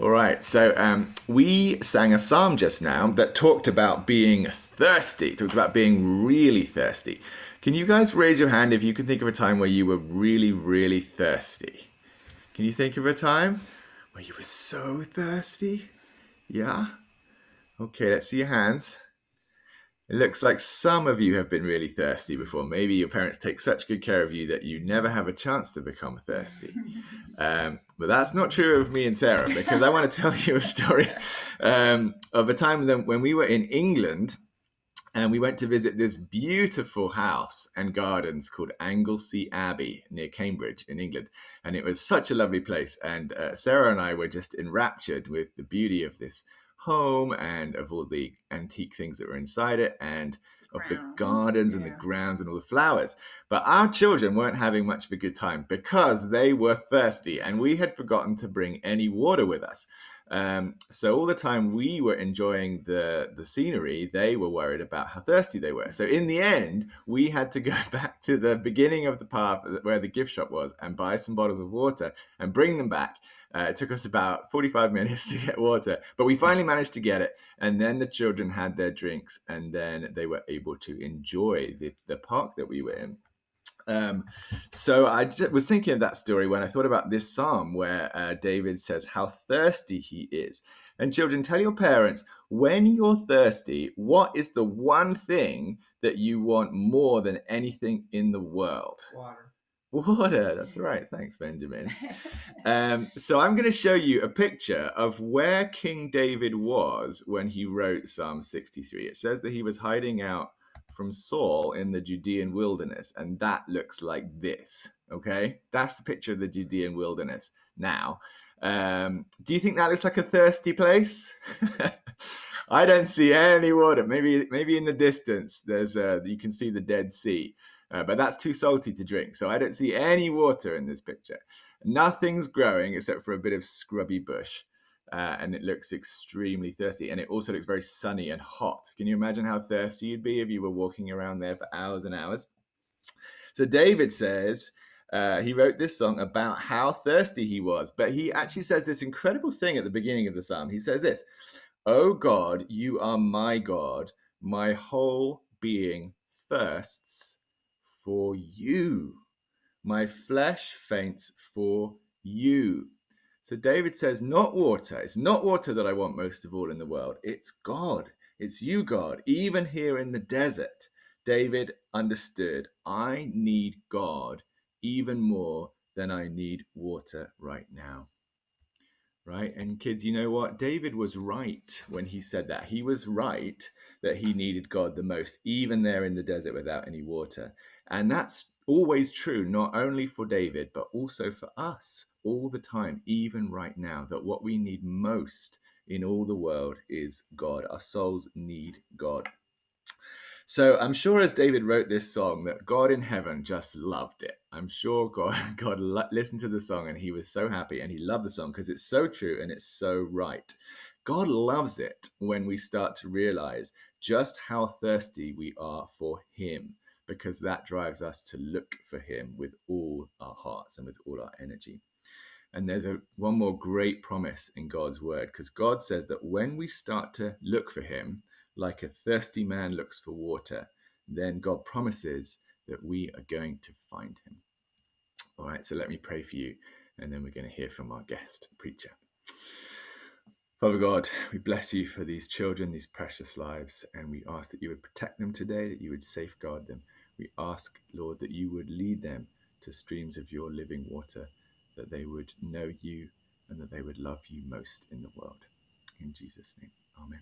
All right, so um, we sang a psalm just now that talked about being thirsty, talked about being really thirsty. Can you guys raise your hand if you can think of a time where you were really, really thirsty? Can you think of a time where you were so thirsty? Yeah? Okay, let's see your hands. It looks like some of you have been really thirsty before. Maybe your parents take such good care of you that you never have a chance to become thirsty. Um, but that's not true of me and Sarah because I want to tell you a story um, of a time when we were in England and we went to visit this beautiful house and gardens called Anglesey Abbey near Cambridge in England. And it was such a lovely place. And uh, Sarah and I were just enraptured with the beauty of this home and of all the antique things that were inside it and of the gardens yeah. and the grounds and all the flowers. But our children weren't having much of a good time because they were thirsty and we had forgotten to bring any water with us. Um, so all the time we were enjoying the the scenery, they were worried about how thirsty they were. So in the end, we had to go back to the beginning of the path where the gift shop was and buy some bottles of water and bring them back. Uh, it took us about 45 minutes to get water, but we finally managed to get it. And then the children had their drinks, and then they were able to enjoy the, the park that we were in. Um, so I just was thinking of that story when I thought about this psalm where uh, David says how thirsty he is. And children, tell your parents when you're thirsty, what is the one thing that you want more than anything in the world? Water. Water, that's right. Thanks, Benjamin. Um, so I'm going to show you a picture of where King David was when he wrote Psalm 63. It says that he was hiding out from Saul in the Judean wilderness, and that looks like this. Okay, that's the picture of the Judean wilderness. Now, um, do you think that looks like a thirsty place? I don't see any water. Maybe, maybe in the distance, there's uh, you can see the Dead Sea, uh, but that's too salty to drink. So I don't see any water in this picture. Nothing's growing except for a bit of scrubby bush uh, and it looks extremely thirsty. And it also looks very sunny and hot. Can you imagine how thirsty you'd be if you were walking around there for hours and hours? So David says uh, he wrote this song about how thirsty he was, but he actually says this incredible thing at the beginning of the psalm. He says this, "Oh God, you are my God. My whole being thirsts for you. My flesh faints for you." So David says, Not water. It's not water that I want most of all in the world. It's God. It's you, God. Even here in the desert, David understood I need God even more than I need water right now. Right? And kids, you know what? David was right when he said that. He was right that he needed God the most, even there in the desert without any water. And that's always true, not only for David, but also for us all the time, even right now, that what we need most in all the world is God. Our souls need God. So I'm sure as David wrote this song that God in heaven just loved it. I'm sure God God listened to the song and he was so happy and he loved the song because it's so true and it's so right. God loves it when we start to realize just how thirsty we are for him because that drives us to look for him with all our hearts and with all our energy. And there's a one more great promise in God's word because God says that when we start to look for him like a thirsty man looks for water, then God promises that we are going to find him. All right, so let me pray for you and then we're going to hear from our guest preacher. Father God, we bless you for these children, these precious lives, and we ask that you would protect them today, that you would safeguard them. We ask, Lord, that you would lead them to streams of your living water that they would know you and that they would love you most in the world. In Jesus' name, amen.